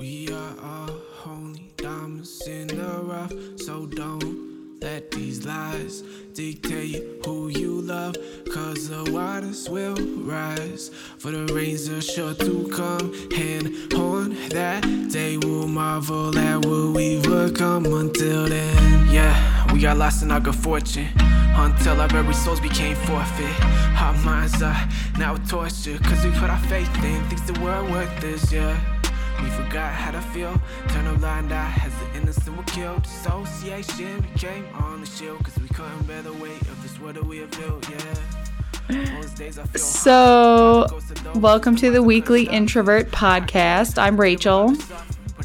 We are all only diamonds in the rough, so don't let these lies dictate who you love. Cause the waters will rise, for the rains are sure to come. And on that day, we'll marvel at what we've become until then. Yeah, we got lost in our good fortune. Until our very souls became forfeit. Our minds are now tortured, cause we put our faith in things that were worth this, yeah. We forgot how to feel. Turn a blind eye as the innocent were killed. Association became on the shield. Cause we couldn't bear the weight of this world that we have built, yeah. Most days I feel So, welcome to the weekly introvert podcast. I'm Rachel,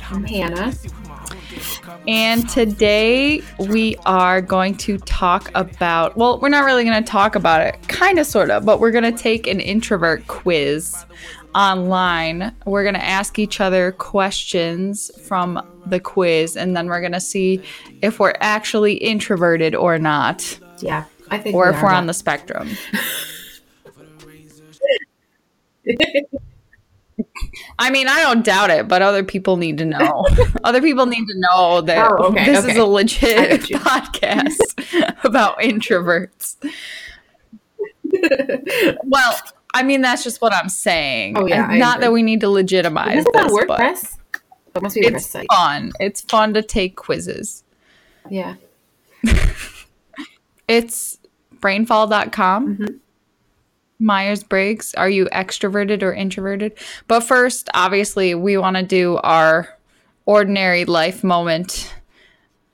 I'm Hannah. and today we are going to talk about well, we're not really going to talk about it, kind of, sort of, but we're going to take an introvert quiz online. We're going to ask each other questions from the quiz, and then we're going to see if we're actually introverted or not, Yeah, I think. or we if we're on the spectrum. I mean, I don't doubt it, but other people need to know. other people need to know that Oh, okay, this is a legit podcast about introverts. well, I mean, that's just what I'm saying. Oh, yeah, Not that we need to legitimize Is it on this, but WordPress? It must be WordPress it's site. fun. It's fun to take quizzes. Yeah. It's brainfall.com. Mhm. Myers Briggs. Are you extroverted or introverted? But first, obviously, we want to do our ordinary life moment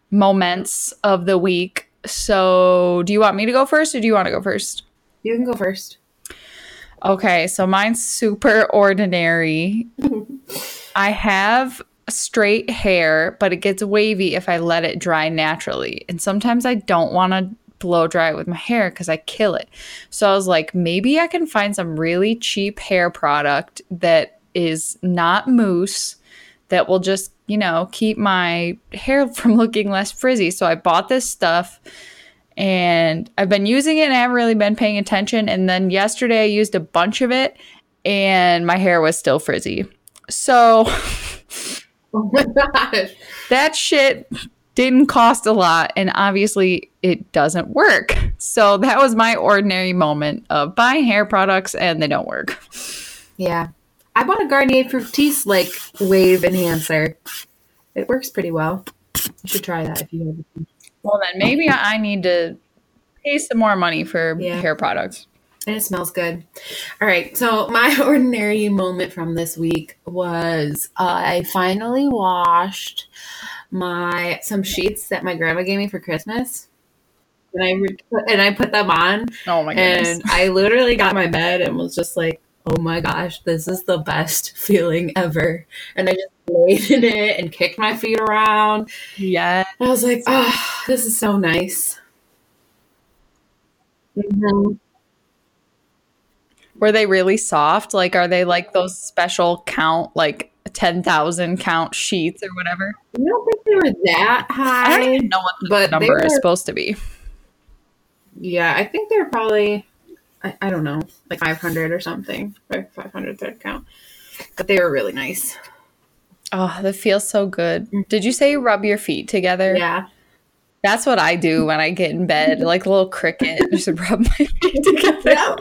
moments of the week. So, do you want me to go first or do you want to go first? You can go first. Okay, so mine's super ordinary. I have straight hair, but it gets wavy if I let it dry naturally. And sometimes I don't want to blow dry it with my hair because I kill it. So I was like, maybe I can find some really cheap hair product that is not mousse that will just, you know, keep my hair from looking less frizzy. So I bought this stuff and I've been using it and I haven't really been paying attention. And then yesterday I used a bunch of it and my hair was still frizzy. So Oh my gosh. that shit didn't cost a lot and obviously it doesn't work. So that was my ordinary moment of buying hair products and they don't work. Yeah. I bought a Garnier Fructis like wave enhancer. It works pretty well. You should try that if you have. Well then maybe I need to pay some more money for Yeah. hair products. And it smells good. All right. So, my ordinary moment from this week was uh, I finally washed my some sheets that my grandma gave me for Christmas. And I re- and I put them on Oh my goodness. and I literally got my bed and was just like, "Oh my gosh, this is the best feeling ever." And I just laid in it and kicked my feet around. yeah. I was like, "Oh, this is so nice." Mhm. Were they really soft? Like, are they like those special count, like 10,000 count sheets or whatever? I don't think they were that high. I don't even know what the but number is supposed to be. Yeah, I think they're probably, I, I don't know, like 500 or something, or 500 thread count. But they were really nice. Oh, that feels so good. Did you say you rub your feet together? Yeah. That's what I do when I get in bed, like a little cricket, just rub my feet together.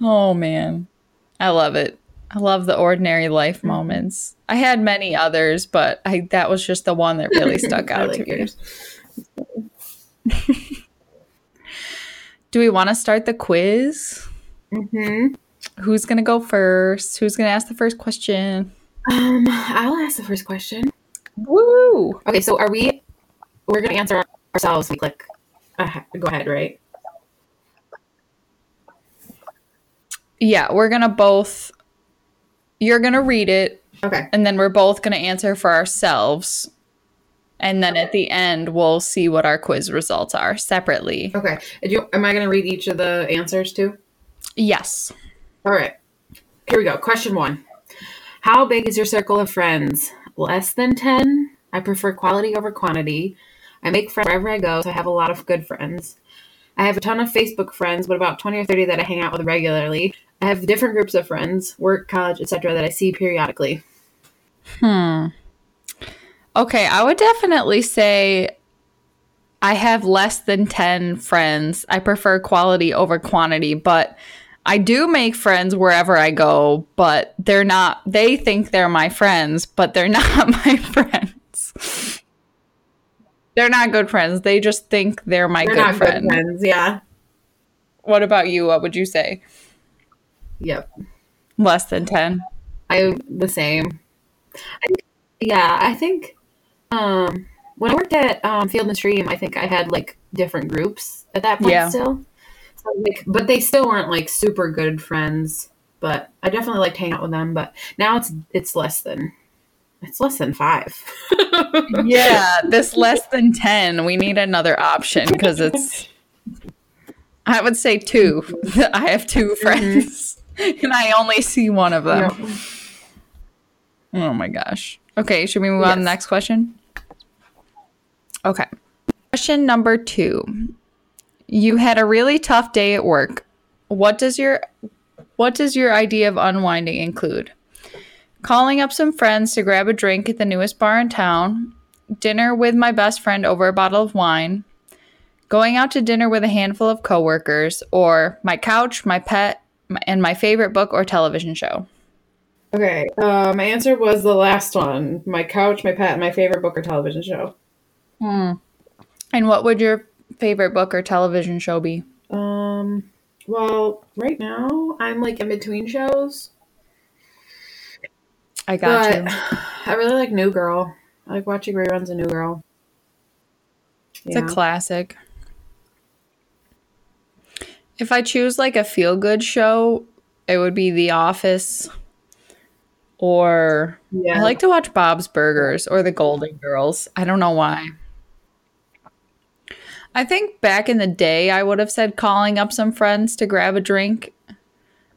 Oh man, I love it. I love the ordinary life Mm-hmm. moments. I had many others, but I that was just the one that really stuck out like to me. Do we want to start the quiz? hmm Who's gonna go first? Who's gonna ask the first question? Um, I'll ask the first question. Woo! Okay, so are we, we're going to answer ourselves. We click, uh, go ahead, right? Yeah, we're gonna both. You're gonna read it, Okay. and then we're both gonna answer for ourselves. And then at the end, we'll see what our quiz results are separately. Okay. You, am I going to read each of the answers too? Yes. All right. Here we go. Question one How big is your circle of friends? Less than 10? I prefer quality over quantity. I make friends wherever I go, so I have a lot of good friends. I have a ton of Facebook friends, but about 20 or 30 that I hang out with regularly. I have different groups of friends, work, college, etc., that I see periodically. Hmm. Okay, I would definitely say I have less than 10 friends. I prefer quality over quantity, but I do make friends wherever I go, but they're not, they think they're my friends, but they're not my friends. They're not good friends. They just think they're my They're good friend. good friends. Yeah. What about you? What would you say? Yep. Less than 10. I the same. I yeah, I think um, when I worked at um, Field and Stream, I think I had like different groups at that point Yeah. still. So, like, but they still weren't like super good friends. But I definitely liked hanging out with them. But now it's it's less than it's less than five. yeah, this less than 10. We need another option because it's, I would say two. I have two mm-hmm. friends and I only see one of them. Yeah. Oh my gosh. Okay, should we move on to the next question? Okay. Question number two. You had a really tough day at work. What does your what does your idea of unwinding include? Calling up some friends to grab a drink at the newest bar in town, dinner with my best friend over a bottle of wine, going out to dinner with a handful of coworkers, or my couch, my pet, and my favorite book or television show. Okay. Uh, my answer was the last one. My couch, my pet, my favorite book or television show. Hmm. And what would your favorite book or television show be? Um. Well, right now I'm like in between shows. I got but you. I really like New Girl. I like watching reruns of New Girl. It's a classic. If I choose like a feel good show, it would be The Office. Or yeah. I like to watch Bob's Burgers or The Golden Girls. I don't know why. I think back in the day, I would have said calling up some friends to grab a drink.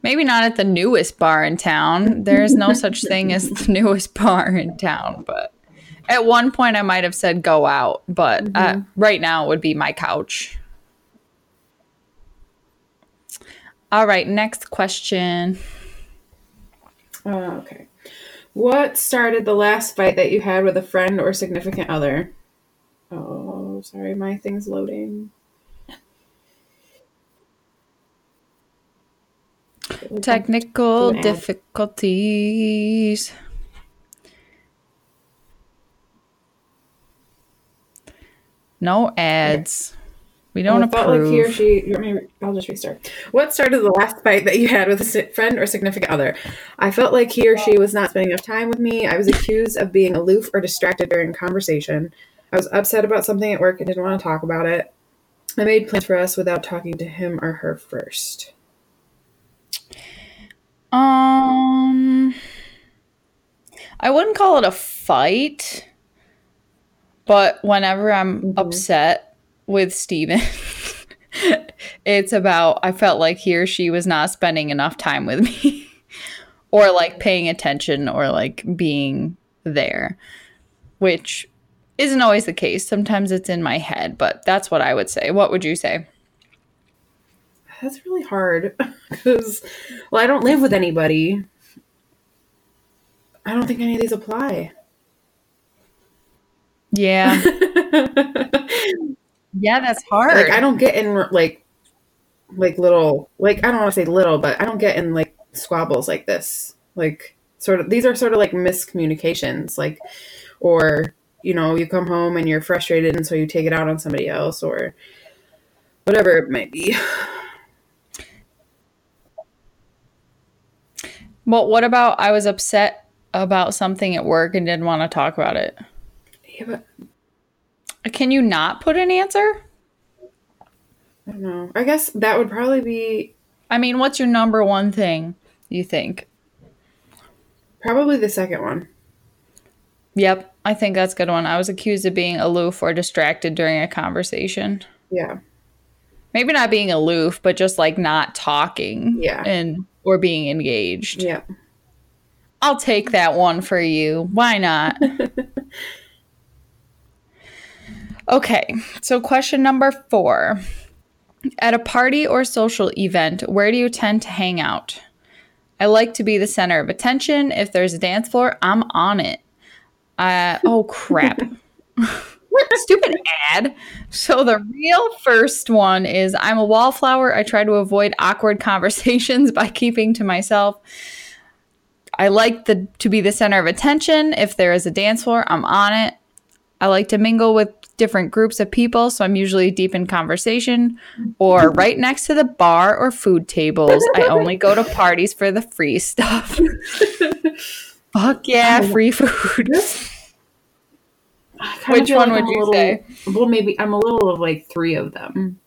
Maybe not at the newest bar in town. There is no such thing as the newest bar in town, but at one point I might have said go out, but uh, right now it would be my couch. All right, next question. Uh, okay. What started the last fight that you had with a friend or significant other? Oh, sorry, my thing's loading. Technical difficulties. No ads. We don't I felt like he or she. you want me to- I'll just restart. What started the last fight that you had with a friend or significant other? I felt like he or she was not spending enough time with me. I was accused of being aloof or distracted during conversation. I was upset about something at work and didn't want to talk about it. I made plans for us without talking to him or her first. Um, I wouldn't call it a fight, but whenever I'm Mhm. upset with Steven, it's about I felt like he or she was not spending enough time with me or like paying attention or like being there, which isn't always the case. Sometimes it's in my head, but that's what I would say. What would you say? That's really hard because, well, I don't live with anybody. I don't think any of these apply. Yeah. yeah, that's hard. like I don't get in like like little like I don't want to say little, but I don't get in like squabbles like this. Like sort of these are sort of like miscommunications, like or you know you come home and you're frustrated and so you take it out on somebody else or whatever it might be. Well, what about I was upset about something at work and didn't want to talk about it? Yeah, but Can you not put an answer? I don't know. I guess that would probably be I mean, what's your number one thing you think? probably the second one. Yep, I think that's a good one. I was accused of being aloof or distracted during a conversation. Yeah. Maybe not being aloof, but just like not talking Yeah. and or being engaged. Yeah. I'll take that one for you. Why not? okay, so question number four. At a party or social event, where do you tend to hang out? I like to be the center of attention. If there's a dance floor, I'm on it. Uh, oh, crap. Stupid ad. So the real first one is I'm a wallflower. I try to avoid awkward conversations by keeping to myself. I like the to be the center of attention. If there is a dance floor, I'm on it. I like to mingle with different groups of people, so I'm usually deep in conversation or right next to the bar or food tables. I only go to parties for the free stuff. Fuck yeah, free food. Which one like would I'm you little- say? Well, maybe I'm a little of like three of them.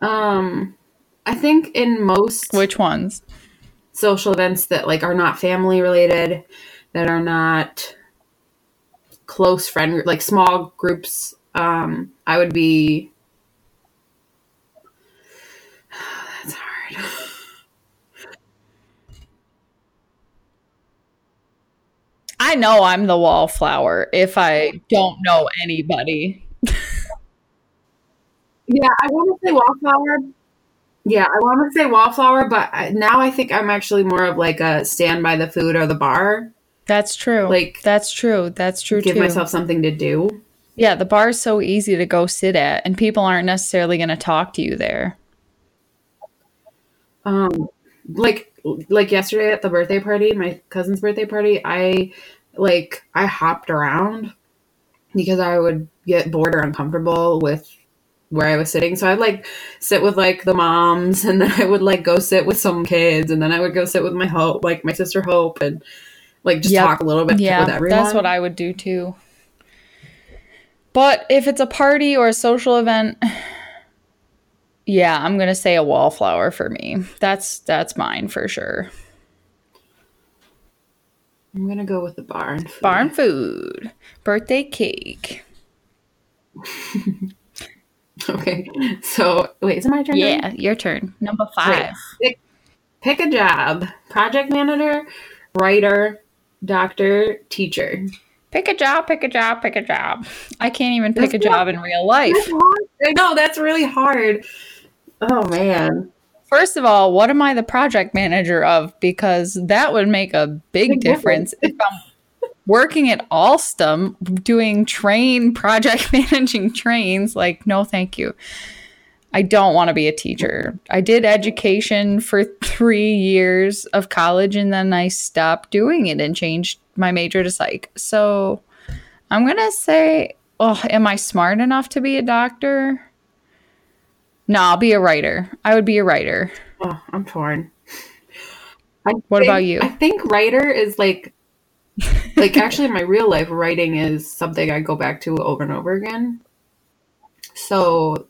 Um, I think in most Which ones? social events that like are not family related, that are not close friend group, like small groups, um, I would be. That's hard. I know I'm the wallflower if I don't know anybody. Yeah, I want to say wallflower. Yeah, I want to say wallflower, but I, now I think I'm actually more of like a stand by the food or the bar. That's true. Like- that's true. That's true Give too. myself something to do. yeah, the bar is so easy to go sit at, and people aren't necessarily going to talk to you there. Um, like like yesterday at the birthday party, my cousin's birthday party, I like I hopped around because I would get bored or uncomfortable with where I was sitting. So I'd like sit with like the moms and then I would like go sit with some kids and then I would go sit with my hope like my sister Hope and like just Yep. talk a little bit Yeah, with everyone. that's what I would do too. But if it's a party or a social event, yeah, I'm going to say a wallflower for me. That's that's mine for sure. I'm gonna go with the barn. food. Barn food, birthday cake. Okay. So wait, is it my turn? now? Yeah, your turn. Number 5. Pick, pick a job. Project manager, writer, doctor, teacher. Pick a job, pick a job, pick a job. I can't even pick That's a job in real life. That's hard. I know that's really hard. Oh man. First of all, what am I the project manager of? Because that would make a big difference. If I'm working at Alstom doing train project managing trains, like, no, thank you. I don't want to be a teacher. I did education for three years of college and then I stopped doing it and changed my major to psych. So I'm going to say, oh, am I smart enough to be a doctor? No, I'll be a writer. I would be a writer. Oh, I'm torn. I What think- about you? I think writer is like like actually in my real life writing is something I go back to over and over again. So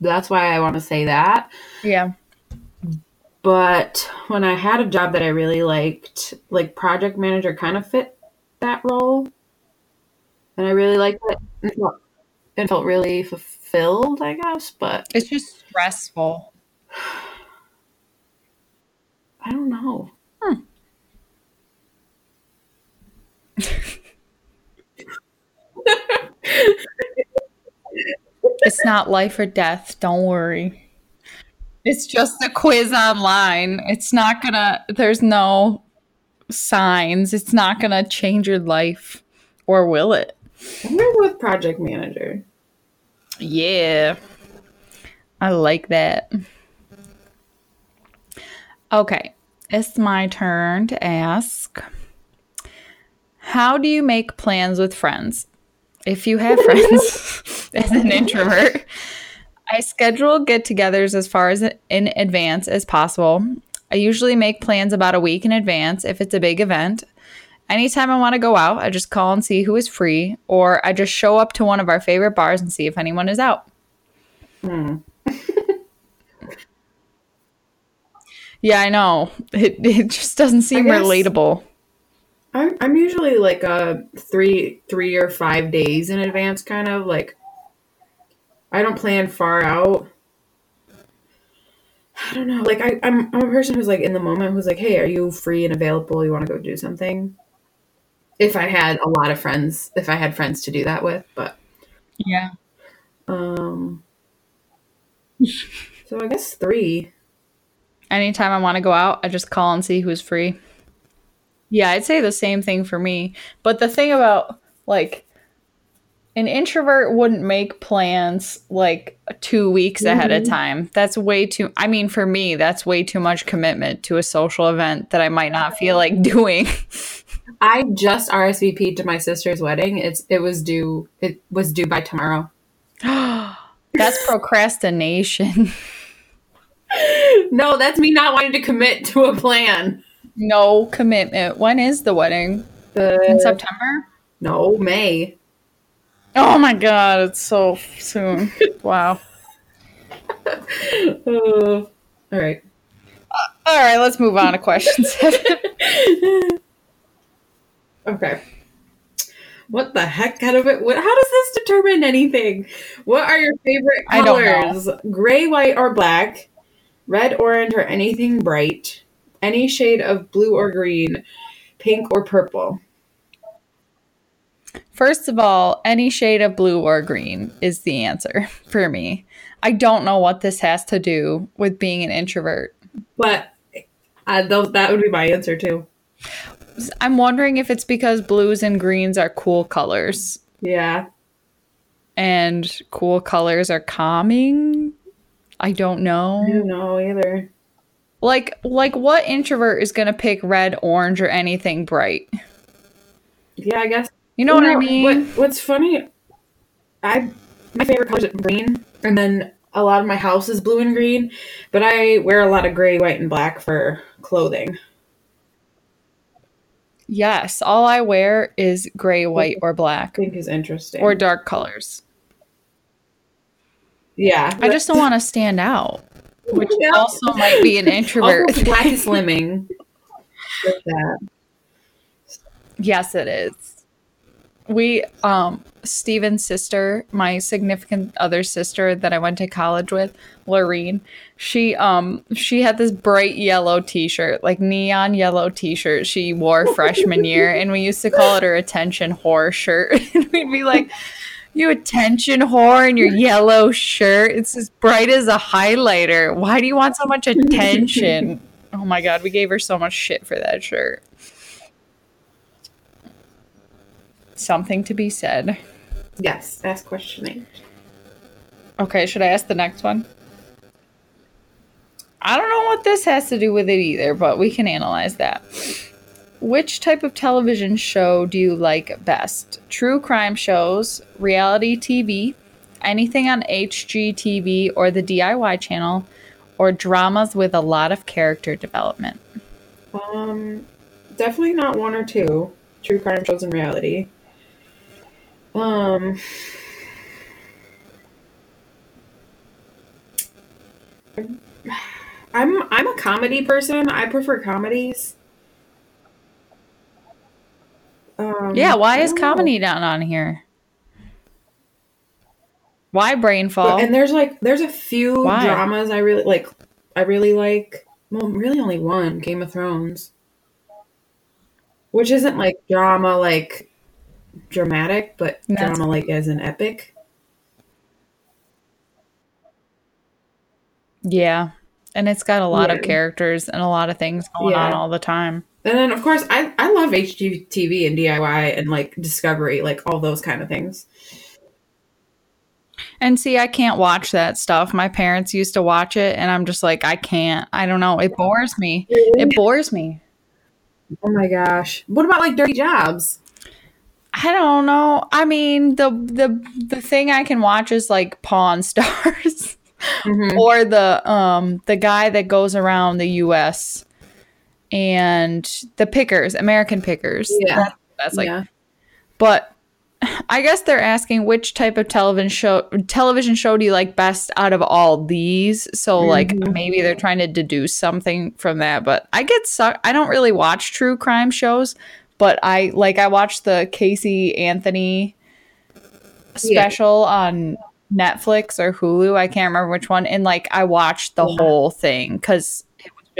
that's why I want to say that. Yeah. But when I had a job that I really liked, like project manager kind of fit that role. And I really liked it. And felt, and felt really fulfilled, I guess. But It's just stressful. I don't know. Hmm. It's not life or death. Don't worry. It's just a quiz online. It's not gonna, there's no signs. It's not gonna change your life. Or will it? I'm with project manager. Yeah. I like that. Okay. It's my turn to ask How do you make plans with friends? If you have friends as an introvert, I schedule get togethers as far as in advance as possible. I usually make plans about a week in advance if it's a big event. Anytime I want to go out, I just call and see who is free, or I just show up to one of our favorite bars and see if anyone is out. Hmm. Yeah, I know. It, it just doesn't seem guess- relatable. I'm I'm usually like a three three or five days in advance, kind of like. I don't plan far out. I don't know. Like I, I'm I'm a person who's like in the moment who's like, hey, are you free and available? You want to go do something? If I had a lot of friends, if I had friends to do that with, but Yeah. um. So I guess three. Anytime I want to go out, I just call and see who's free. Yeah, I'd say the same thing for me. But the thing about like an introvert wouldn't make plans like two weeks ahead of mm-hmm. time. That's way too, I mean, for me, that's way too much commitment to a social event that I might not feel like doing. I just RSVP'd to my sister's wedding. It's it was due it was due by tomorrow. that's procrastination. no, that's me not wanting to commit to a plan. No commitment. When is the wedding? The, In September? No, May. Oh my god, it's so soon. wow. Uh, all right. All right, let's move on to question seven. okay. What the heck out of it? What, how does this determine anything? What are your favorite I don't know. colors? Gray, white, or black? Red, orange, or anything bright? Any shade of blue or green? Pink or purple? First of all, any shade of blue or green is the answer for me. I don't know what this has to do with being an introvert. But uh, th- that would be my answer too. I'm wondering if it's because blues and greens are cool colors Yeah. and cool colors are calming. I don't I know. don't know either. Like like what introvert is going to pick red, orange or anything bright? Yeah, I guess. You know what I mean? What, what's funny, I my favorite color is green, and then a lot of my house is blue and green, but I wear a lot of gray, white, and black for clothing. Yes, all I wear is gray, white, or black, I think is interesting. or dark colors. Yeah, I just don't want to stand out, which Yeah. also might be an introvert. black is slimming. Yes, it is. We, um, Steven's sister, my significant other sister that I went to college with, Lorene, she, um, she had this bright yellow T-shirt, like neon yellow T-shirt she wore freshman year, and we used to call it her attention whore shirt, and we'd be like. You attention whore in your yellow shirt. It's as bright as a highlighter. Why do you want so much attention? Oh my god, we gave her so much shit for that shirt. Something to be said. Yes, ask questioning. Okay, should I ask the next one? I don't know what this has to do with it either, but we can analyze that. Which type of television show do you like best? True crime shows, reality TV, anything on HGTV or the DIY channel, or dramas with a lot of character development? Um, definitely not one or two. True crime shows and reality. Um, I'm I'm a comedy person. I prefer comedies. Um, Yeah, why is don't know. comedy not on here? Why Brainfall? But- and there's like there's a few Why? dramas I really like. I really like. Well, really only one Game of Thrones, which isn't like drama like dramatic, but drama like as an epic. yeah. And it's got a lot of characters and a lot of things going Yeah. on all the time. And then of course I I love HGTV and DIY and like Discovery, like all those kind of things. And see, I can't watch that stuff. My parents used to watch it, and I'm just like, I can't. I don't know. It bores me. It bores me. Oh my gosh! What about like Dirty Jobs? I don't know. I mean, the the the thing I can watch is like Pawn Stars Mhm. or the um the guy that goes around the U.S. and the Pickers, American Pickers. Yeah. That- that's like yeah. But I guess they're asking which type of television show television show do you like best out of all these? So like Mhm. maybe they're trying to deduce something from that. But I get suck. I don't really watch true crime shows, but I like I watched the Casey Anthony special on Netflix or Hulu. I can't remember which one. And like I watched the Yeah. whole thing was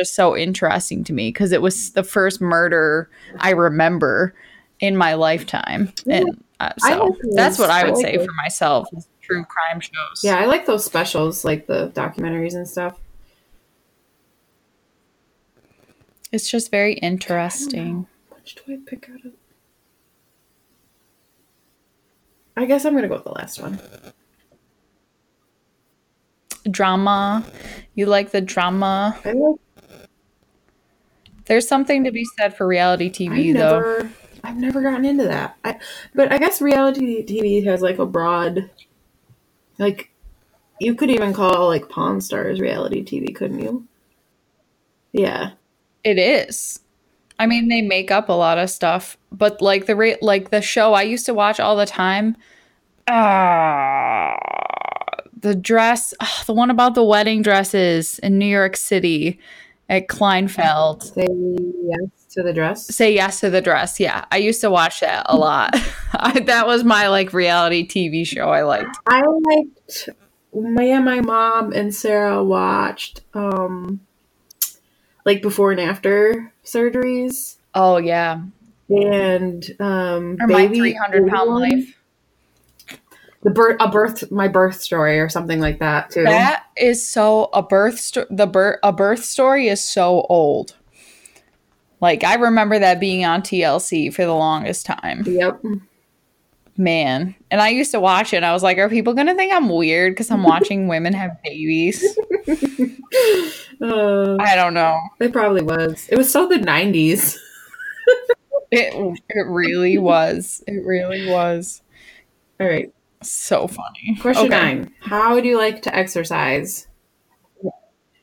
just so interesting to me because it was the first murder I remember in my lifetime. And uh, so that's what I I would say for myself true crime shows. Yeah, I like those specials, like the documentaries and stuff. It's just very interesting. Which do I pick out of? I guess I'm gonna go with the last one. Drama. You like the drama. I like. There's something to be said for reality TV though. I've never gotten into that. I, but I guess reality TV has like a broad, like, you could even call like Pawn Stars reality TV, couldn't you? Yeah. It is. I mean, they make up a lot of stuff, but like the rate, like the show I used to watch all the time. Ah, the dress, the one about the wedding dresses in New York City at Kleinfeld. Say yes to the dress. Say yes to the dress. Yeah, I used to watch that a lot. I, that was my like reality TV show I liked. I liked. Me and my mom and Sarah watched, um, like before and after surgeries. Oh yeah, and um or my three hundred pound life. The birth a birth my birth story or something like that too That is so a birth sto- the birth a birth story is so old. Like I remember that being on TLC for the longest time. yep Man. And I used to watch it and I was like, are people going to think I'm weird cuz I'm watching women have babies? uh, I don't know. it probably was it was so the 90s It it really was. It really was. all right So funny. question Okay. nine how do you like to exercise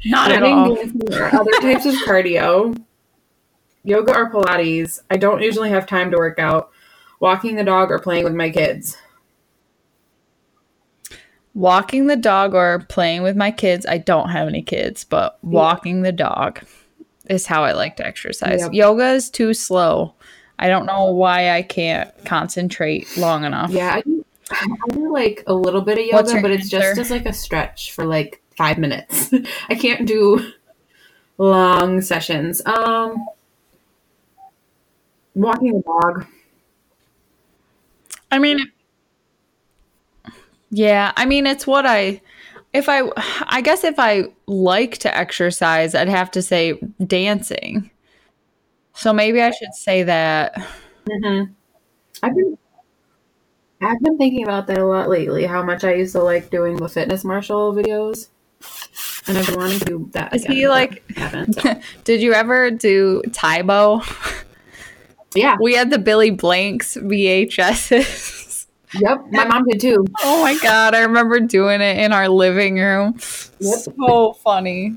Not at all. other types of cardio yoga or pilates i don't usually have time to work out walking the dog or playing with my kids Walking the dog or playing with my kids. I don't have any kids, but walking the dog is how I like to exercise. Yep. Yoga is too slow. I don't know why I can't concentrate long enough. yeah i I do like a little bit of yoga but it's just as like a stretch for like five minutes i can't do long sessions um walking the dog I mean, yeah, I mean, it's what I, if I, I guess if I like to exercise, I'd have to say dancing. So maybe I should say that. Mm-hmm. I've been I've been thinking about that a lot lately. How much I used to like doing the fitness Marshall videos, and I've been wanting to do that. Is again, he like- haven't? so. Did you ever do Tae Bo? Yeah. We had the Billy Blanks VHSs. Yep. My mom did too. oh my god, I remember doing it in our living room. Yep. So funny.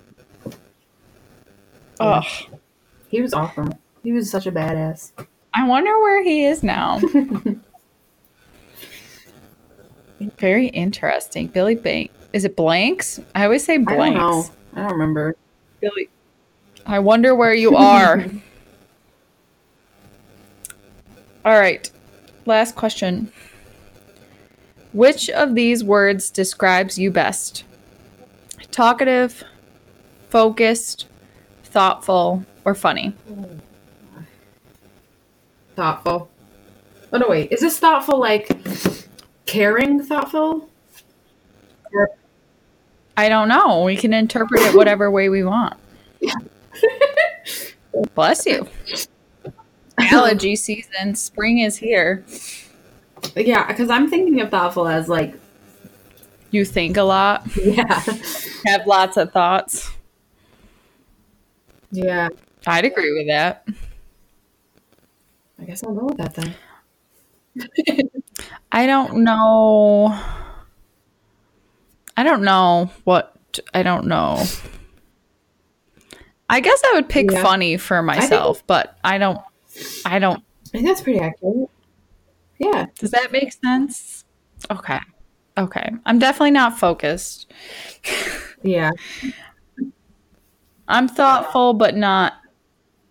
Oh, He was awesome. He was such a badass. I wonder where he is now. Very interesting. Billy Bank. Is it blanks? I always say Blanks. I don't know. I don't remember. Billy. I wonder where you are. All right. Last question. Which of these words describes you best? Talkative, focused, thoughtful, or funny? Thoughtful. Oh no, wait. Is this thoughtful like caring thoughtful? Or- I don't know. We can interpret it whatever way we want. Bless you. Allergy season. Spring is here. yeah, because I'm thinking of thoughtful as like You think a lot, yeah, have lots of thoughts. yeah. I'd agree with that. I guess I'll go with that then. I don't know. I don't know what I don't know. I guess I would pick Yeah. funny for think- myself, but I don't I don't I think that's pretty accurate. Yeah. does that make sense? Okay. Okay. I'm definitely not focused. Yeah. I'm thoughtful but not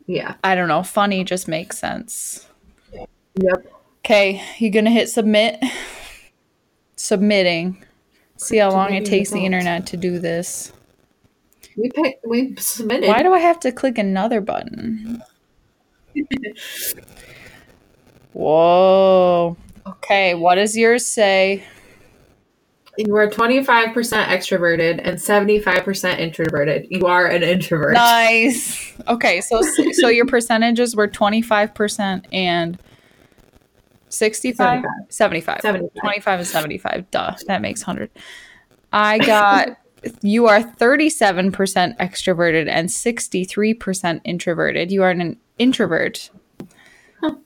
Yeah. I don't know, funny just makes sense. Yep. Okay, you're gonna hit submit? Submitting. See how long it takes the internet to do this. We picked. We submitted. Why do I have to click another button? Whoa. Okay, what does yours say? You are 25% extroverted and 75% introverted. You are an introvert. Nice. Okay, so so your percentages were 25% and 65 75. 75. 25 and 75. Duh. That makes 100. I got you are 37% extroverted and 63% introverted. You are an introvert.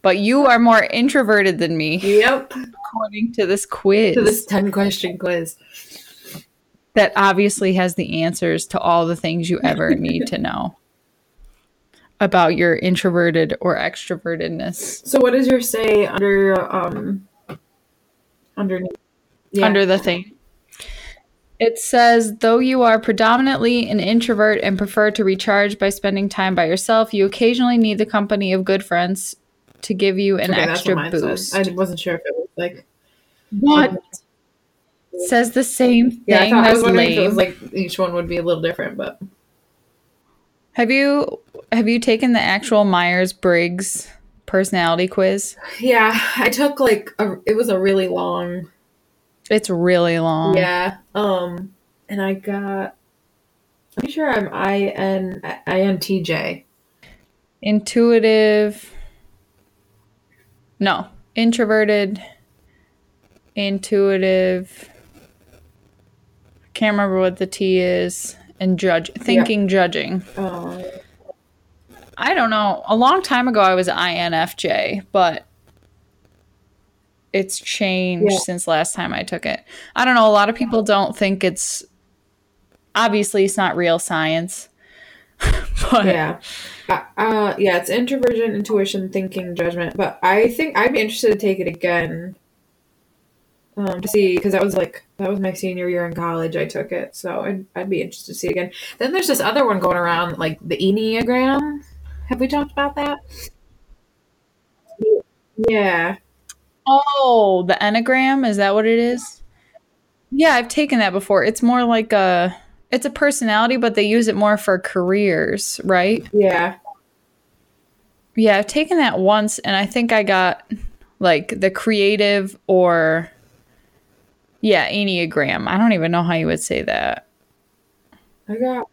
But you are more introverted than me Yep. according to this quiz To this 10 question quiz. that obviously has the answers to all the things you ever need to know about your introverted or extrovertedness So what does your say under um underneath? Yeah. under the thing. It says, though you are predominantly an introvert and prefer to recharge by spending time by yourself, you occasionally need the company of good friends to give you an Okay, extra boost. said. I wasn't sure if it was like what? Says the same thing. yeah. I, thought, I was wondering if it was like each one would be a little different, but Have you have you taken the actual Myers Briggs personality quiz? yeah, I took like a, it was a really long It's really long. yeah um and I got I'm sure I'm I N I N T J Intuitive. No, introverted. Intuitive. Can't remember what the T is. And judge, thinking, judging. um I don't know. A long time ago, I was INFJ, but it's changed Yeah. since last time I took it. I don't know. A lot of people don't think it's obviously it's not real science, but yeah uh, uh yeah it's introversion intuition thinking judgment but I think I'd be interested to take it again um to see because that was like that was my senior year in college I took it so I'd, I'd be interested to see it again then there's this other one going around like the enneagram have we talked about that yeah Oh, the Enneagram, is that what it is? Yeah, I've taken that before. It's more like a it's a personality, but they use it more for careers, right? yeah Yeah, I've taken that once and I think I got like the creative or yeah, Enneagram. I don't even know how you would say that. I got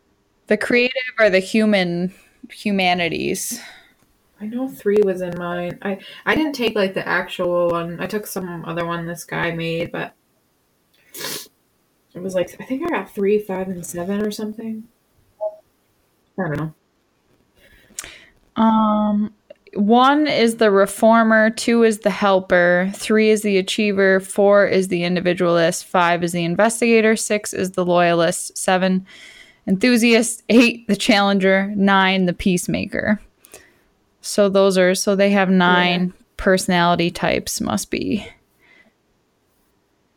The creative or the human humanities. I know three was in mine. I I didn't take like the actual one. I took some other one this guy made, but it was like I think I got three, five, and seven or something. I don't know. Um, one is the reformer, two is the helper, three is the achiever, four is the individualist, five is the investigator, six is the loyalist, seven enthusiast, eight the challenger, nine the peacemaker. So those are so they have nine personality types. Must be.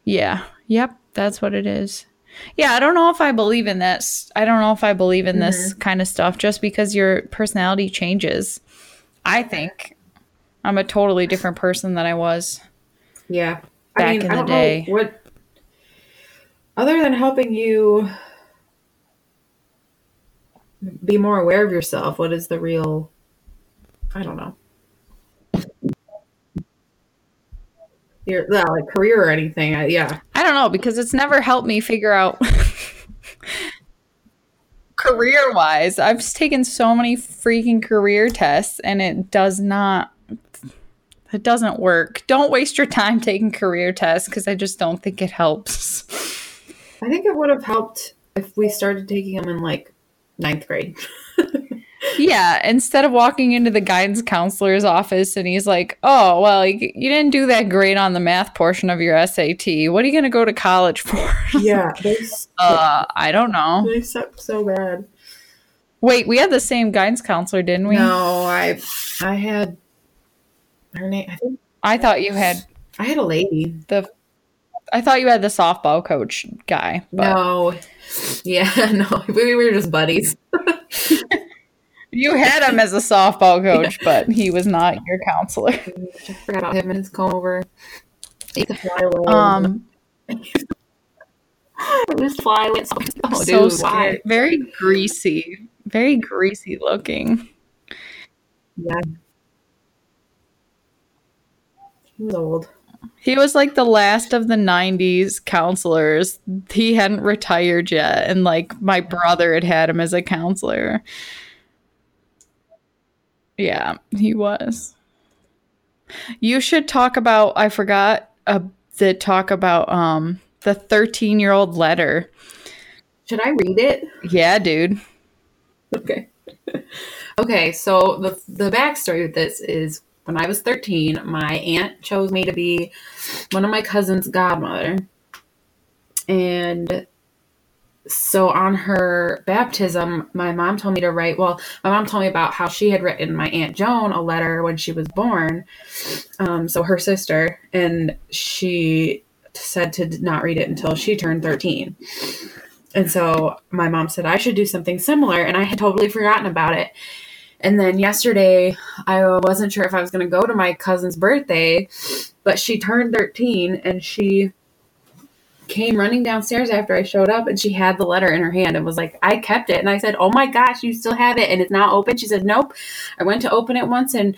Yeah. Yep. That's what it is. Yeah, I don't know if I believe in this. I don't know if I believe in this mm-hmm. kind of stuff just because your personality changes. I think I'm a totally different person than I was. Yeah. Back in the day. what other than helping you be more aware of yourself, what is the real I don't know. Your yeah, like career or anything. I, yeah. I don't know because it's never helped me figure out career wise. I've taken so many freaking career tests and it does not it doesn't work. Don't waste your time taking career tests because I just don't think it helps. I think it would have helped if we started taking them in like ninth grade. Yeah, instead of walking into the guidance counselor's office and he's like, "Oh, well, you, you didn't do that great on the math portion of your SAT. What are you going to go to college for?" yeah, uh, I don't know. they suck so bad. Wait, we had the same guidance counselor, didn't we? No, I I had her name. I think I thought you had I had a lady. the I thought you had the softball coach guy. But No, yeah, no, we were just buddies. You had him as a softball coach, but he was not your counselor. I forgot about him and his comb over. He could flyaway. Um, just fly away. So, oh, so dude, scary. why? Very greasy. Very greasy looking. Yeah. He was old. He was like the last of the 90s counselors. He hadn't retired yet. And like my brother had had him as a counselor. Yeah, he was. You should talk about, I forgot uh, to talk about um the 13 year old letter. Should I read it? Yeah, dude. Okay. okay, so the the backstory of this is when I was 13, my aunt chose me to be one of my cousin's godmother. And so on her baptism, my mom told me to write. Well, my mom told me about how she had written my aunt Joan a letter when she was born. Um, so her sister, and she said to not read it until she turned 13. And so my mom said I should do something similar, and I had totally forgotten about it. And then yesterday, I wasn't sure if I was going to go to my cousin's birthday, but she turned 13 and she came running downstairs after I showed up and she had the letter in her hand and was like, I kept it. And I said, Oh my gosh, you still have it and it's not open? She said, Nope. I went to open it once and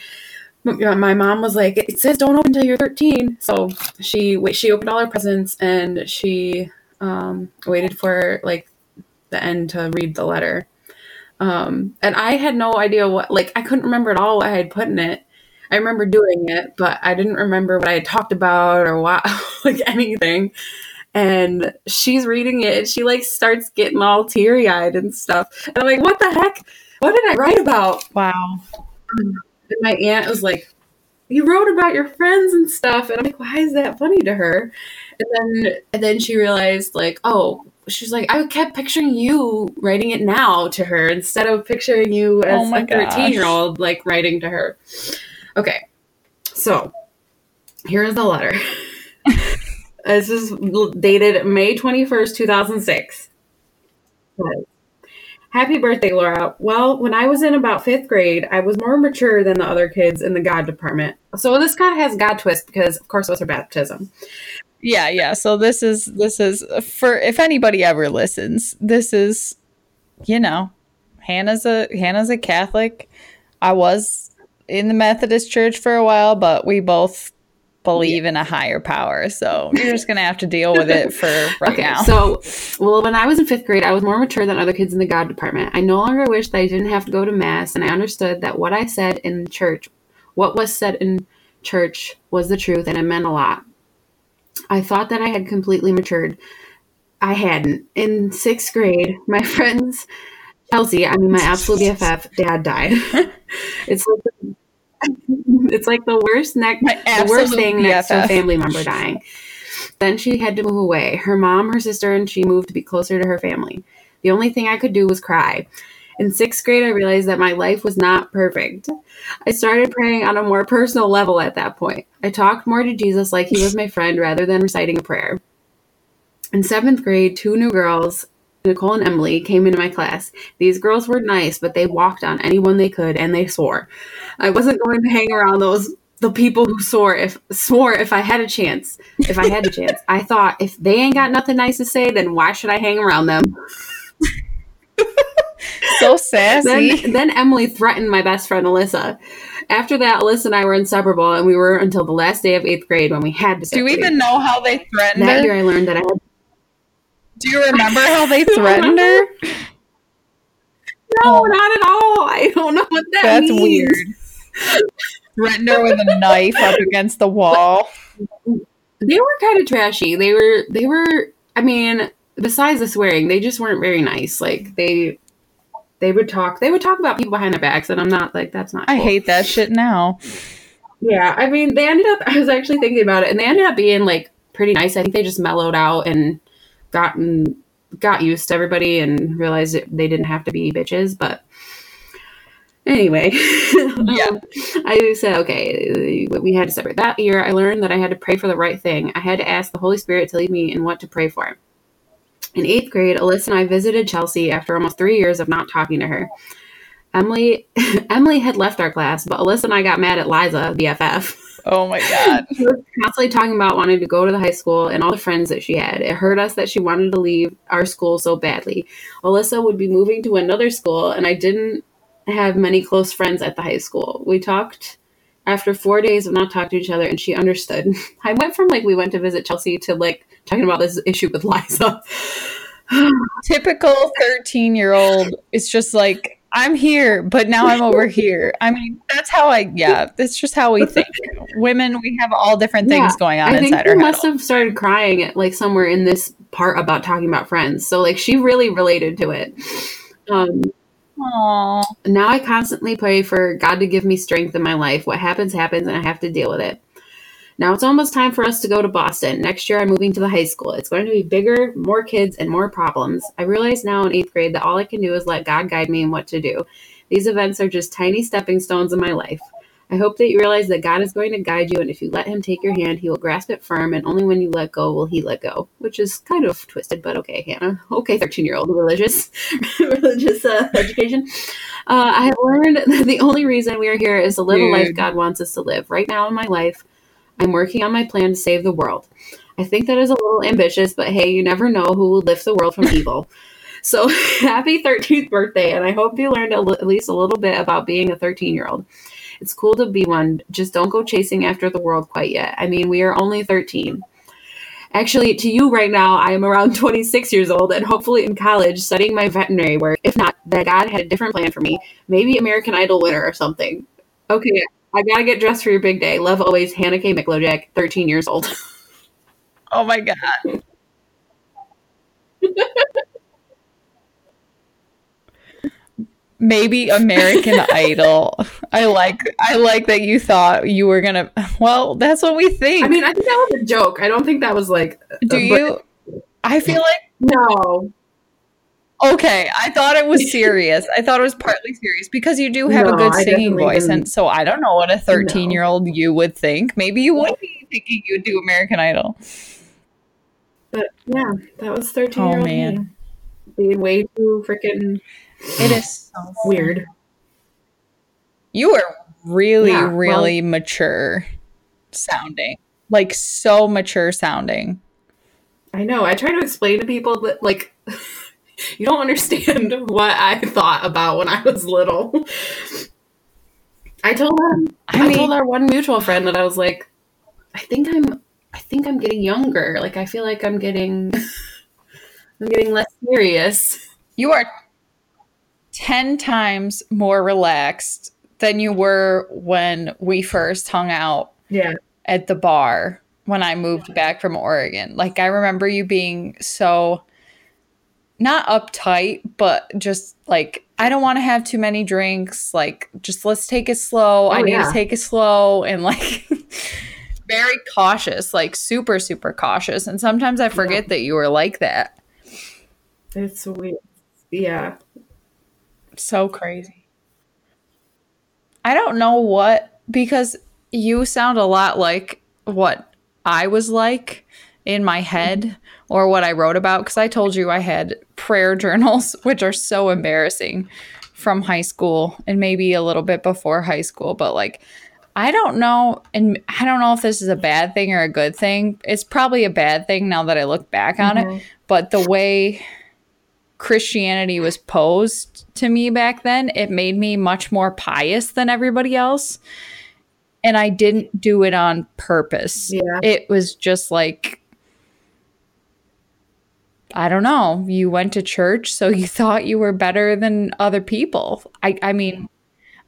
my mom was like, It says don't open until you're 13. So she she opened all her presents and she um, waited for like the end to read the letter. Um, and I had no idea what, like, I couldn't remember at all what I had put in it. I remember doing it, but I didn't remember what I had talked about or what, like anything. And she's reading it and she like starts getting all teary eyed and stuff. And I'm like, what the heck? What did I write about? Wow. And my aunt was like, you wrote about your friends and stuff. And I'm like, why is that funny to her? And then, and then she realized like, oh, she's like, I kept picturing you writing it now to her instead of picturing you as Oh a 13 year old like writing to her. Okay. So here's the letter. This is dated May 21st, 2006. Happy birthday, Laura. Well, when I was in about fifth grade, I was more mature than the other kids in the God department. So this kind of has God twist because, of course, it was her baptism. Yeah, yeah. So this is this is for if anybody ever listens, this is you know, Hannah's a Hannah's a Catholic. I was in the Methodist church for a while, but we both believe in a higher power. So you're just gonna have to deal with it for right okay, now. So, well, when I was in fifth grade, I was more mature than other kids in the God department. I no longer wished that I didn't have to go to mass, and I understood that what I said in church, what was said in church, was the truth, and it meant a lot. I thought that I had completely matured. I hadn't. In sixth grade, my friends, Chelsea, I mean, my absolute BFF, dad died. it's like, it's like the worst neck, the worst thing next to a family member dying. Then she had to move away. Her mom, her sister, and she moved to be closer to her family. The only thing I could do was cry. In sixth grade, I realized that my life was not perfect. I started praying on a more personal level at that point. I talked more to Jesus like he was my friend rather than reciting a prayer. In seventh grade, two new girls, Nicole and Emily, came into my class. These girls were nice, but they walked on anyone they could and they swore. I wasn't going to hang around those the people who swore if swore if I had a chance. If I had a chance. I thought if they ain't got nothing nice to say, then why should I hang around them? so sassy. Then, then Emily threatened my best friend Alyssa. After that, Alyssa and I were inseparable, and we were until the last day of eighth grade when we had to. Do we even know how they threatened That her? year, I learned that I had. Do you remember how they threatened her? No, not at all. I don't know what that That's means. weird. threatened her with a knife up against the wall. They were kind of trashy. They were. They were. I mean, besides the swearing, they just weren't very nice. Like they. They would talk. They would talk about people behind their backs, and I'm not like that's not. I hate that shit now. Yeah, I mean, they ended up. I was actually thinking about it, and they ended up being like pretty nice. I think they just mellowed out and gotten got used to everybody and realized that they didn't have to be bitches. But anyway, Yeah. I said okay. We had to separate. That year, I learned that I had to pray for the right thing. I had to ask the Holy Spirit to lead me in what to pray for. In eighth grade, Alyssa and I visited Chelsea after almost three years of not talking to her. Emily, Emily had left our class, but Alyssa and I got mad at Liza, BFF. Oh my god. She was constantly talking about wanting to go to the high school and all the friends that she had. It hurt us that she wanted to leave our school so badly. Alyssa would be moving to another school, and I didn't have many close friends at the high school. We talked after four days of not talking to each other, and she understood. I went from like we went to visit Chelsea to like talking about this issue with Liza. Typical 13 year old. It's just like, I'm here, but now I'm over here. I mean, that's how I, yeah, that's just how we think. Women, we have all different things Yeah, going on I think inside we our head. must have started crying at like somewhere in this part about talking about friends. So like she really related to it. Um, Aw. now I constantly pray for God to give me strength in my life. What happens, happens, and I have to deal with it. Now it's almost time for us to go to Boston. Next year I'm moving to the high school. It's going to be bigger, more kids, and more problems. I realize now in eighth grade that all I can do is let God guide me in what to do. These events are just tiny stepping stones in my life. I hope that you realize that God is going to guide you, and if you let Him take your hand, He will grasp it firm, and only when you let go will He let go. Which is kind of twisted, but okay, Hannah. Okay, thirteen-year-old religious, religious uh, education. Uh, I have learned that the only reason we are here is to live a life God wants us to live. Right now in my life, I'm working on my plan to save the world. I think that is a little ambitious, but hey, you never know who will lift the world from evil. So happy 13th birthday, and I hope you learned a at least a little bit about being a 13 year old. It's cool to be one, just don't go chasing after the world quite yet. I mean, we are only 13. Actually, to you right now, I am around 26 years old and hopefully in college studying my veterinary work. If not, that God had a different plan for me. Maybe American Idol winner or something. Okay, I gotta get dressed for your big day. Love always, Hannah K. Miklojek, 13 years old. Oh my God. Maybe American Idol. I like I like that you thought you were gonna well, that's what we think. I mean, I think that was a joke. I don't think that was like. Do uh, but- you I feel like No. Okay, I thought it was serious. I thought it was partly serious because you do have a good singing voice, didn't. and so I don't know what a thirteen-year-old you would think. Maybe you would be thinking you'd do American Idol. But yeah, that was 13 year Oh, man. me. Way too freaking It is so weird. You are really, Yeah, well- really mature sounding, like so mature sounding. I know. I try to explain to people that, like, you don't understand what I thought about when I was little. I told them, I I, mean- told our one mutual friend that I was like, I think I'm, I think I'm getting younger. Like, I feel like I'm getting, I'm getting less serious. You are ten times more relaxed than you were when we first hung out Yeah. at the bar when I moved back from Oregon. Like I remember you being so not uptight, but just like I don't want to have too many drinks. Like just let's take it slow. Oh, I Oh, need yeah. to take it slow and like very cautious, like super super cautious. And sometimes I forget that you were like that. It's weird. Yeah. So crazy. I don't know what because you sound a lot like what I was like in my head or what I wrote about because I told you I had prayer journals which are so embarrassing from high school and maybe a little bit before high school but like I don't know and I don't know if this is a bad thing or a good thing. It's probably a bad thing now that I look back on it, mm-hmm. but the way Christianity was posed to me back then, it made me much more pious than everybody else. And I didn't do it on purpose. Yeah. It was just like, I don't know. You went to church, so you thought you were better than other people. I, I mean,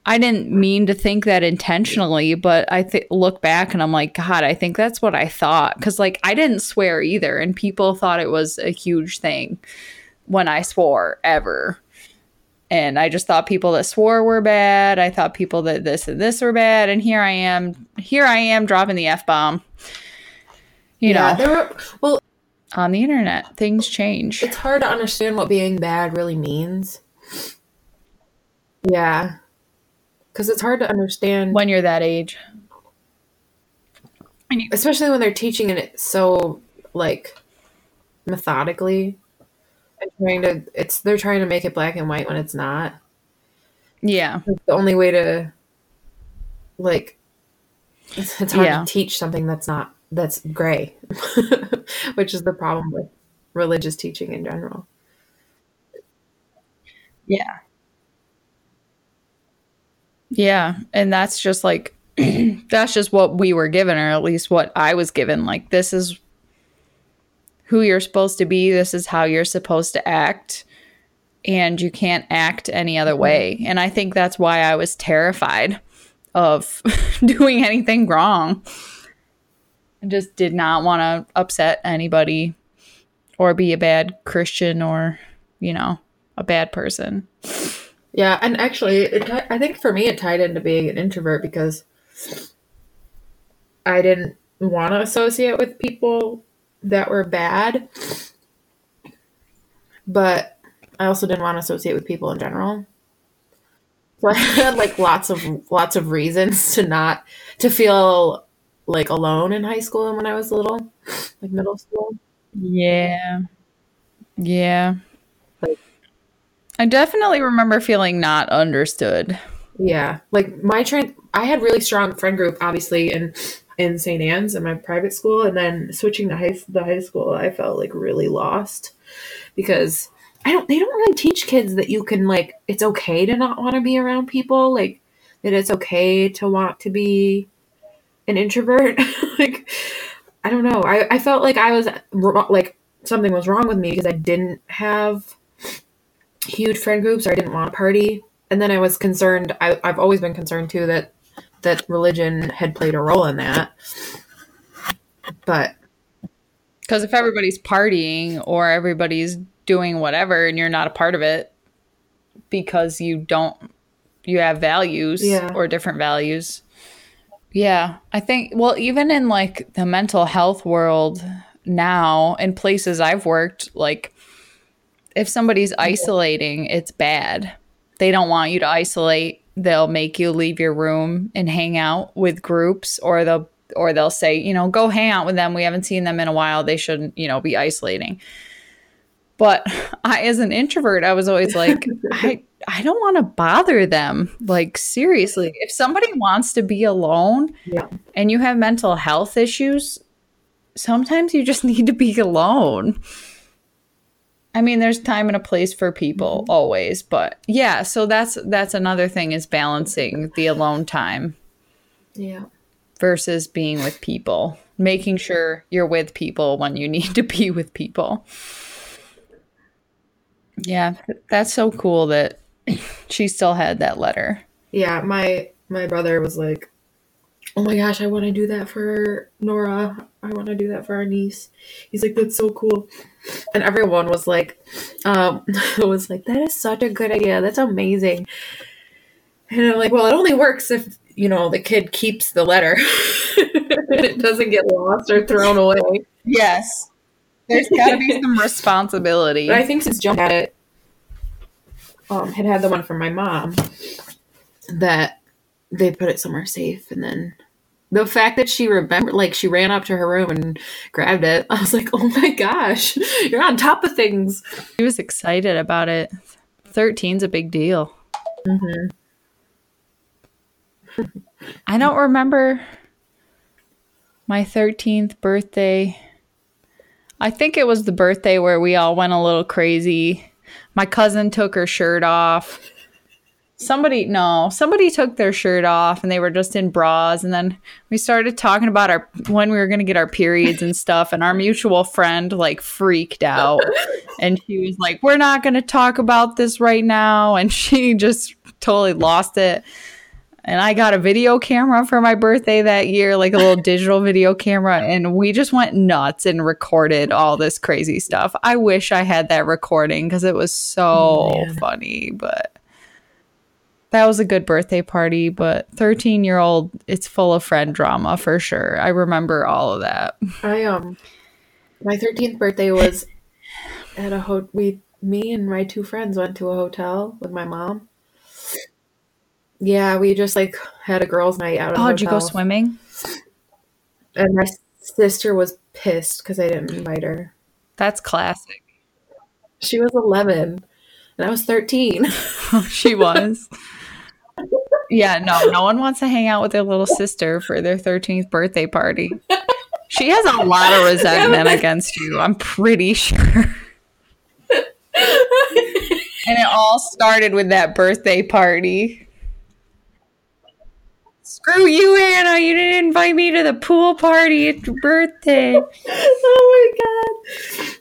I didn't mean to think that intentionally, but I th- look back and I'm like, God, I think that's what I thought. Because, like, I didn't swear either, and people thought it was a huge thing when I swore ever. And I just thought people that swore were bad. I thought people that this and this were bad. And here I am, here I am dropping the F bomb. You yeah. know, There were, well, on the internet, things change. it's hard to understand what being bad really means. Yeah. Because it's hard to understand, When you're that age. especially when they're teaching it so, like, methodically. And trying to, it's, they're trying to make it black and white when it's not. Yeah. Like, the only way to, like, it's, it's hard Yeah. to teach something that's not, that's gray, which is the problem with religious teaching in general. Yeah. Yeah. And that's just like that's just what we were given, or at least what I was given. Like, this is who you're supposed to be, this is how you're supposed to act, and you can't act any other mm-hmm. way. And I think that's why I was terrified of doing anything wrong. Just did not want to upset anybody or be a bad Christian or, you know, a bad person. Yeah, and actually, it, I think for me it tied into being an introvert because I didn't want to associate with people that were bad, but I also didn't want to associate with people in general. So I had like lots of lots of reasons to not to feel like alone in high school and when I was little, like middle school. Yeah. Yeah. Like- I definitely remember feeling not understood. Yeah, like my train, I had really strong friend group, obviously, in in St. Anne's in my private school, and then switching to high the high school, I felt like really lost because I don't. They don't really teach kids that you can like it's okay to not want to be around people, like that it's okay to want to be an introvert. like I don't know. I I felt like I was like something was wrong with me because I didn't have huge friend groups or I didn't want to party. And then I was concerned. I, I've always been concerned too that that religion had played a role in that. But Because if everybody's partying or everybody's doing whatever and you're not a part of it because you don't, you have values Yeah. or different values. Yeah. I think, well, even in like the mental health world now, in places I've worked, like if somebody's isolating, it's bad. They don't want you to isolate. They'll make you leave your room and hang out with groups or they'll or they'll say, you know, go hang out with them. We haven't seen them in a while. They shouldn't, you know, be isolating. But I as an introvert, I was always like, I I don't want to bother them. Like seriously, if somebody wants to be alone yeah, and you have mental health issues, sometimes you just need to be alone. I mean, there's time and a place for people mm-hmm. always, but yeah, so that's that's another thing is balancing the alone time yeah, versus being with people. Making sure you're with people when you need to be with people. Yeah, that's so cool that she still had that letter. yeah. My my brother was like, "Oh my gosh, I want to do that for Nora. I want to do that for our niece." He's like, "That's so cool," and everyone was like, um, "Was like that is such a good idea. That's amazing." And I'm like, "Well, it only works if you know the kid keeps the letter. it doesn't get lost or thrown away." Yes. There's got to be some responsibility. But I think since Joan had it, um, had had the one from my mom, that they put it somewhere safe, and then the fact that she remembered, like she ran up to her room and grabbed it, I was like, oh my gosh, you're on top of things. She was excited about it. 13's a big deal. Mm-hmm. I don't remember my 13th birthday. I think it was the birthday where we all went a little crazy. My cousin took her shirt off. Somebody, no, somebody took their shirt off and they were just in bras. And then we started talking about our when we were going to get our periods and stuff. And our mutual friend like freaked out. And she was like, We're not going to talk about this right now. And she just totally lost it. And I got a video camera for my birthday that year, like a little digital video camera. And we just went nuts and recorded all this crazy stuff. I wish I had that recording because it was so Man. funny. But that was a good birthday party. But 13 year old, it's full of friend drama for sure. I remember all of that. I um, my thirteenth birthday was at a hotel. We, me and my two friends went to a hotel with my mom. Yeah, we just like had a girls' night out. Oh, did you go swimming? And my sister was pissed because I didn't invite her. That's classic. She was 11 and I was 13. she was. Yeah, no, no one wants to hang out with their little sister for their 13th birthday party. She has a lot of resentment against you, I'm pretty sure. And it all started with that birthday party. Screw you, Anna. You didn't invite me to the pool party at your birthday. oh my god.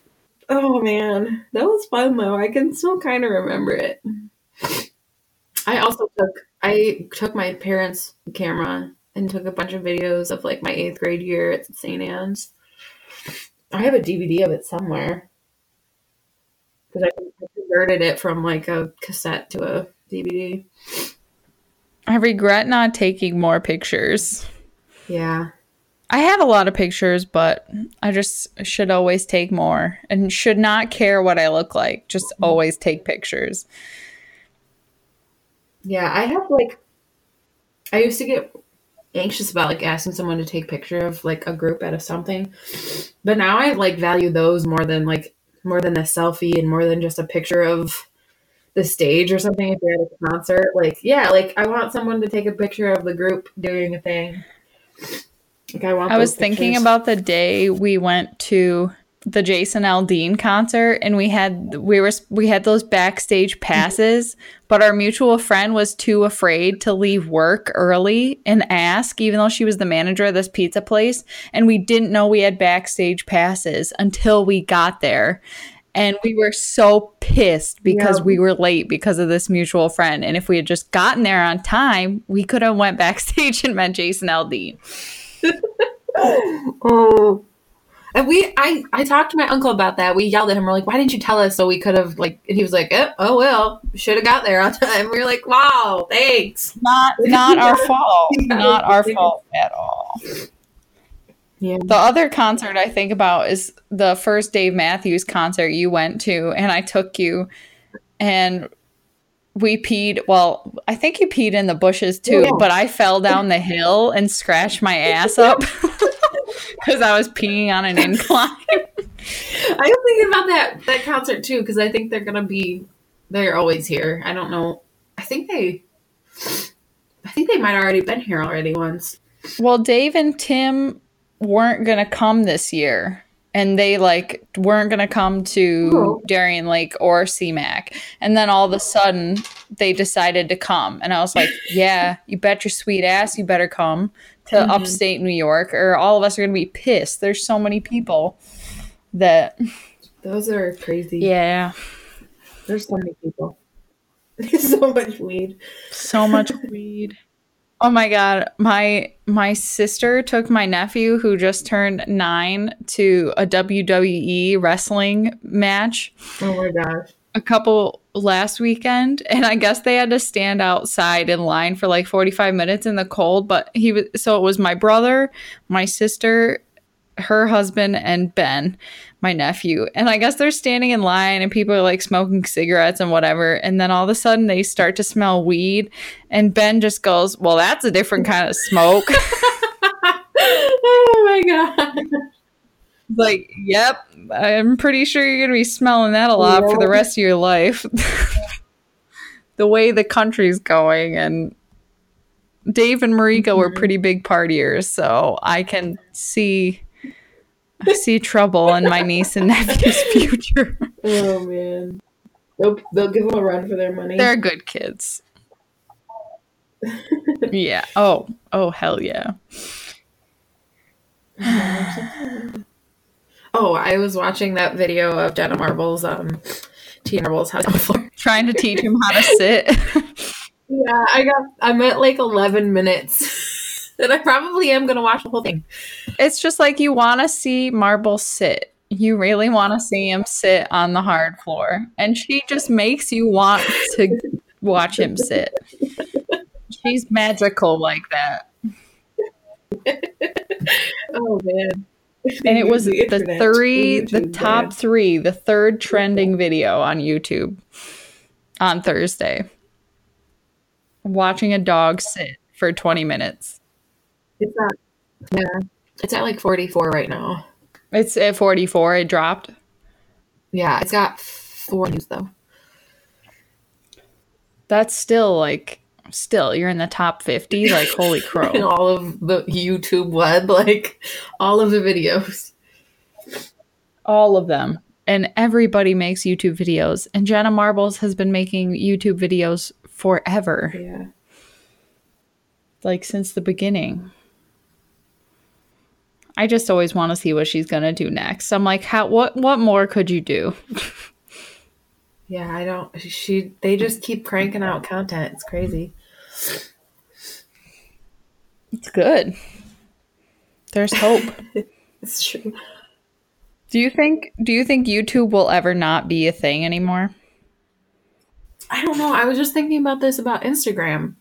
Oh man. That was fun though. I can still kind of remember it. I also took I took my parents' camera and took a bunch of videos of like my eighth grade year at St. Anne's. I have a DVD of it somewhere because I converted it from like a cassette to a DVD. I regret not taking more pictures. Yeah. I have a lot of pictures, but I just should always take more and should not care what I look like. Just always take pictures. Yeah, I have like I used to get anxious about like asking someone to take picture of like a group out of something. But now I like value those more than like more than a selfie and more than just a picture of the stage or something if you're at a concert. Like, yeah, like I want someone to take a picture of the group doing a thing. Like I want I was thinking pictures. about the day we went to the Jason Aldean concert and we had we were we had those backstage passes, but our mutual friend was too afraid to leave work early and ask even though she was the manager of this pizza place and we didn't know we had backstage passes until we got there. And we were so pissed because we were late because of this mutual friend. And if we had just gotten there on time, we could have went backstage and met Jason Aldean. oh and we, I, I talked to my uncle about that. We yelled at him. We're like, "Why didn't you tell us so we could have like?" And he was like, eh, "Oh well, should have got there on time." We were like, "Wow, thanks." Not, not our fault. Not our fault at all. Yeah. The other concert I think about is the first Dave Matthews concert you went to, and I took you, and we peed. Well, I think you peed in the bushes too, yeah. but I fell down the hill and scratched my ass up. because I was peeing on an incline. I was thinking about that that concert too because I think they're gonna be they're always here. I don't know. I think they I think they might already been here already once. Well, Dave and Tim weren't gonna come this year. And they like weren't gonna come to oh. Darien Lake or CMAC. And then all of a sudden they decided to come. And I was like, Yeah, you bet your sweet ass you better come to mm-hmm. upstate New York, or all of us are going to be pissed. There's so many people that. Those are crazy. Yeah. There's so many people. There's so much weed. So much weed. Oh my god, my my sister took my nephew who just turned 9 to a WWE wrestling match. Oh my gosh a couple last weekend and I guess they had to stand outside in line for like 45 minutes in the cold but he was so it was my brother, my sister, her husband and Ben, my nephew. And I guess they're standing in line and people are like smoking cigarettes and whatever and then all of a sudden they start to smell weed and Ben just goes, "Well, that's a different kind of smoke." oh my god like, yep, I'm pretty sure you're going to be smelling that a lot for the rest of your life. the way the country's going and Dave and Marika mm-hmm. were pretty big partiers, so I can see see trouble in my niece and nephew's future. Oh man. They'll, they'll give them a run for their money. They're good kids. yeah. Oh, oh hell yeah. Oh, I was watching that video of Jenna Marbles, um, Tina Marbles house on floor. Trying to teach him how to sit. yeah, I got, I'm at like 11 minutes. and I probably am going to watch the whole thing. It's just like you want to see Marble sit. You really want to see him sit on the hard floor. And she just makes you want to watch him sit. She's magical like that. oh, man and it was the, the three, the top three, the third trending video on YouTube on Thursday. Watching a dog sit for 20 minutes. It's at, yeah, it's at like 44 right now. It's at 44. It dropped. Yeah, it's got four views though. That's still like still you're in the top 50 like holy crow in all of the youtube web like all of the videos all of them and everybody makes youtube videos and jenna marbles has been making youtube videos forever yeah like since the beginning. I just always want to see what she's gonna do next. I'm like, how what what more could you do? Yeah, I don't. She. They just keep cranking out content. It's crazy. It's good. There's hope. It's true. do you think do you think YouTube will ever not be a thing anymore? I don't know. I was just thinking about this about Instagram.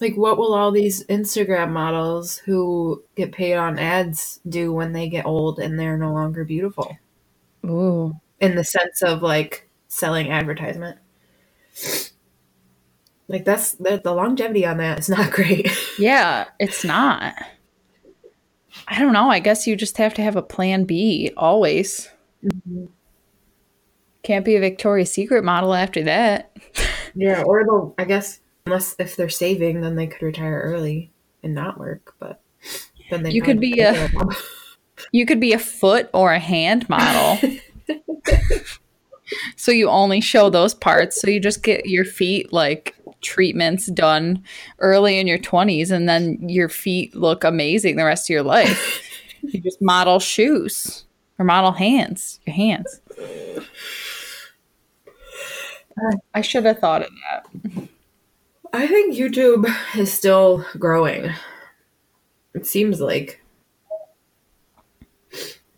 Like, what will all these Instagram models who get paid on ads do when they get old and they're no longer beautiful? Ooh. In the sense of like selling advertisement. Like that's the, the longevity on that is not great. Yeah, it's not. I don't know. I guess you just have to have a plan B always. Mm-hmm. Can't be a Victoria's Secret model after that. yeah, or they'll. I guess unless if they're saving, then they could retire early and not work. But then they You could be a- take care of them. You could be a foot or a hand model. so you only show those parts. So you just get your feet like treatments done early in your 20s and then your feet look amazing the rest of your life. you just model shoes or model hands, your hands. I should have thought of that. I think YouTube is still growing. It seems like.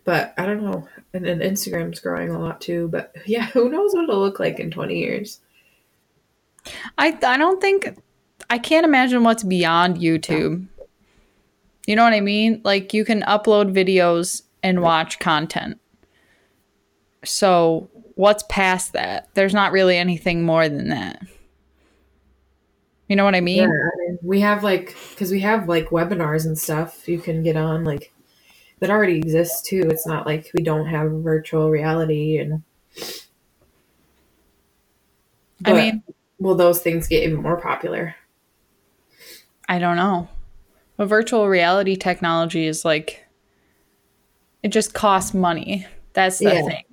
But I don't know. And then Instagram's growing a lot too. But yeah, who knows what it'll look like in 20 years? I I don't think I can't imagine what's beyond YouTube. You know what I mean? Like you can upload videos and watch content. So, what's past that? There's not really anything more than that. You know what I mean? Yeah, we have like, because we have like webinars and stuff you can get on, like, that already exists too. It's not like we don't have virtual reality and. I mean, will those things get even more popular? I don't know. But virtual reality technology is like it just costs money. That's the Yeah. thing.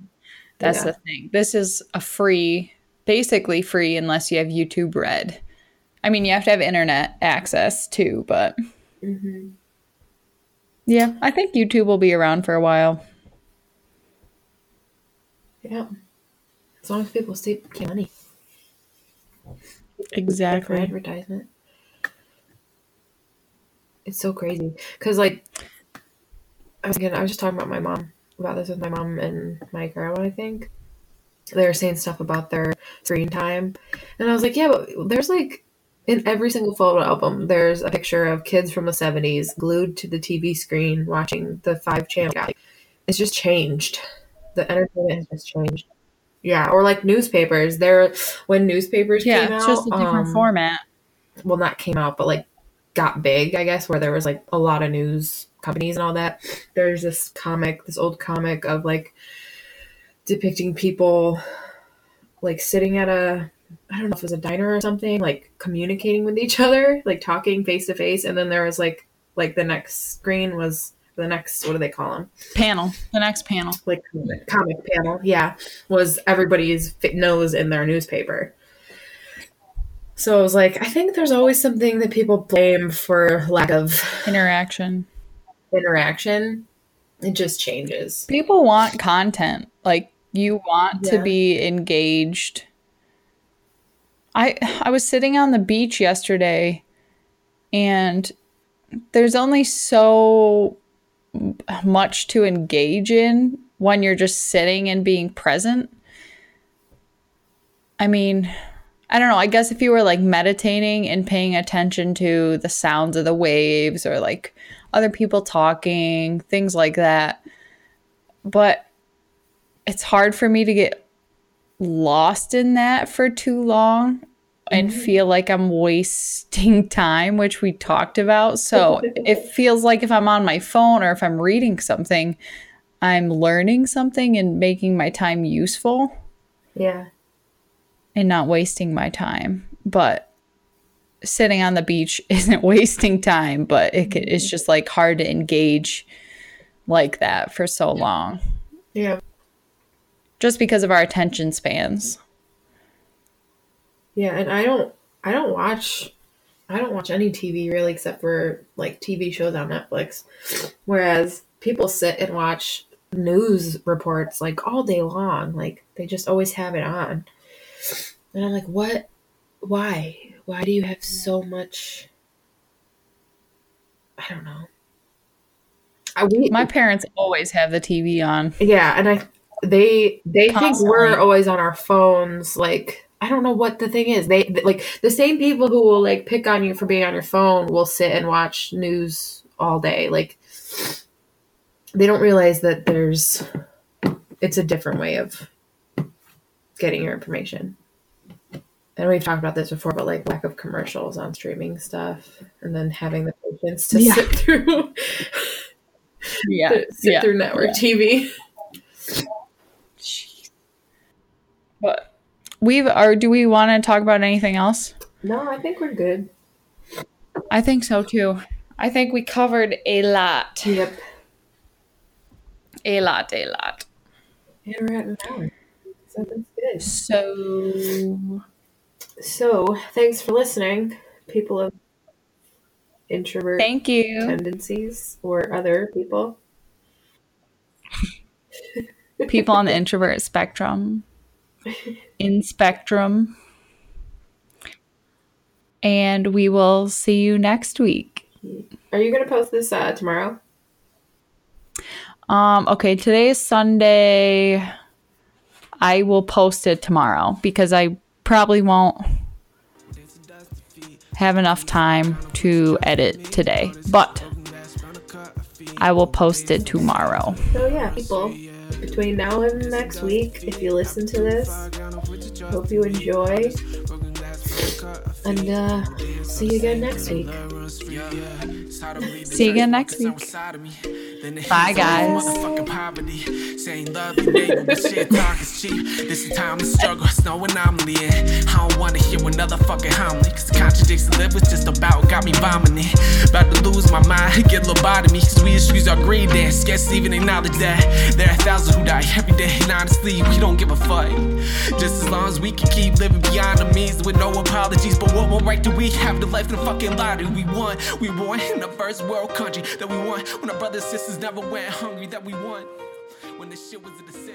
That's Yeah. the thing. This is a free, basically free unless you have YouTube Red. I mean, you have to have internet access too, but Mm-hmm. yeah, I think YouTube will be around for a while. Yeah. As long as people see money for Exactly. advertisement. It's so crazy. Because, like, I was again, I was just talking about my mom, about this with my mom and my grandma, I think. They were saying stuff about their screen time. And I was like, yeah, but there's like, in every single photo album, there's a picture of kids from the 70s glued to the TV screen watching the five channel guy. It's just changed. The entertainment has just changed. Yeah, or like newspapers. There, when newspapers Yeah, came it's out, just a different um, format. well not came out but like got big i guess where there was like a lot of news companies and all that there's this comic this old comic of like depicting people like sitting at a i don't know if it was a diner or something like communicating with each other like talking face to face and then there was like like the next screen was the next what do they call them Panel. The next panel. like comic panel yeah was everybody's nose in their newspaper so i was like i think there's always something that people blame for lack of Interaction. Interaction it just changes People want content. Like you want to be engaged. I I was sitting on the beach yesterday and there's only so much to engage in when you're just sitting and being present. I mean, I don't know. I guess if you were like meditating and paying attention to the sounds of the waves or like other people talking, things like that. But it's hard for me to get lost in that for too long and mm-hmm. feel like I'm wasting time, which we talked about. So it feels like if I'm on my phone or if I'm reading something, I'm learning something and making my time useful yeah and not wasting my time. But sitting on the beach isn't wasting time, but it, ca- it's mm-hmm. just like hard to engage like that for so long yeah just because of our attention spans. yeah and i don't i don't watch I don't watch any TV really except for like TV shows on Netflix. Whereas people sit and watch news reports like all day long. Like they just always have it on. And I'm like, what? Why? Why do you have so much? I don't know. I, we, My parents always have the TV on. yeah, and I they they think we're always on our phones. Like I don't know what the thing is. They like the same people who will like pick on you for being on your phone will sit and watch news all day. Like they don't realize that there's it's a different way of getting your information. And we've talked about this before, but like lack of commercials on streaming stuff, and then having the patience to Yeah. sit through Yeah. sit yeah, through network yeah. TV. But we've or do we want to talk about anything else? No, I think we're good. I think so too. I think we covered a lot. Yep. A lot, a lot. And we're at an hour. So that's good. So So thanks for listening, people of introvert thank you. tendencies or other people. People on the introvert spectrum. In spectrum. And we will see you next week. Are you gonna post this uh, tomorrow? Um, okay, today is Sunday. I will post it tomorrow because I probably won't have enough time to edit today. But I will post it tomorrow. So yeah, people, between now and next week, if you listen to this, hope you enjoy, and uh, see you again next week. See you again next week. Bye, guys. Saying love your neighbor, but shit talk is cheap. This is time to struggle, it's no anomaly. And I don't wanna hear another fucking homily. Cause the contradicts live with just about got me vomiting. About to lose my mind, get lobotomy. Cause we excuse our greed and scarce even acknowledge that. There are thousands who die every day, and honestly, we don't give a fuck. Just as long as we can keep living beyond the means with no apologies. But what more right do we have to life the fucking lottery? We won, we won in the first world country that we won. When our brothers and sisters never went hungry, that we won. When this shit was a decision, that we won when this shit was a decision.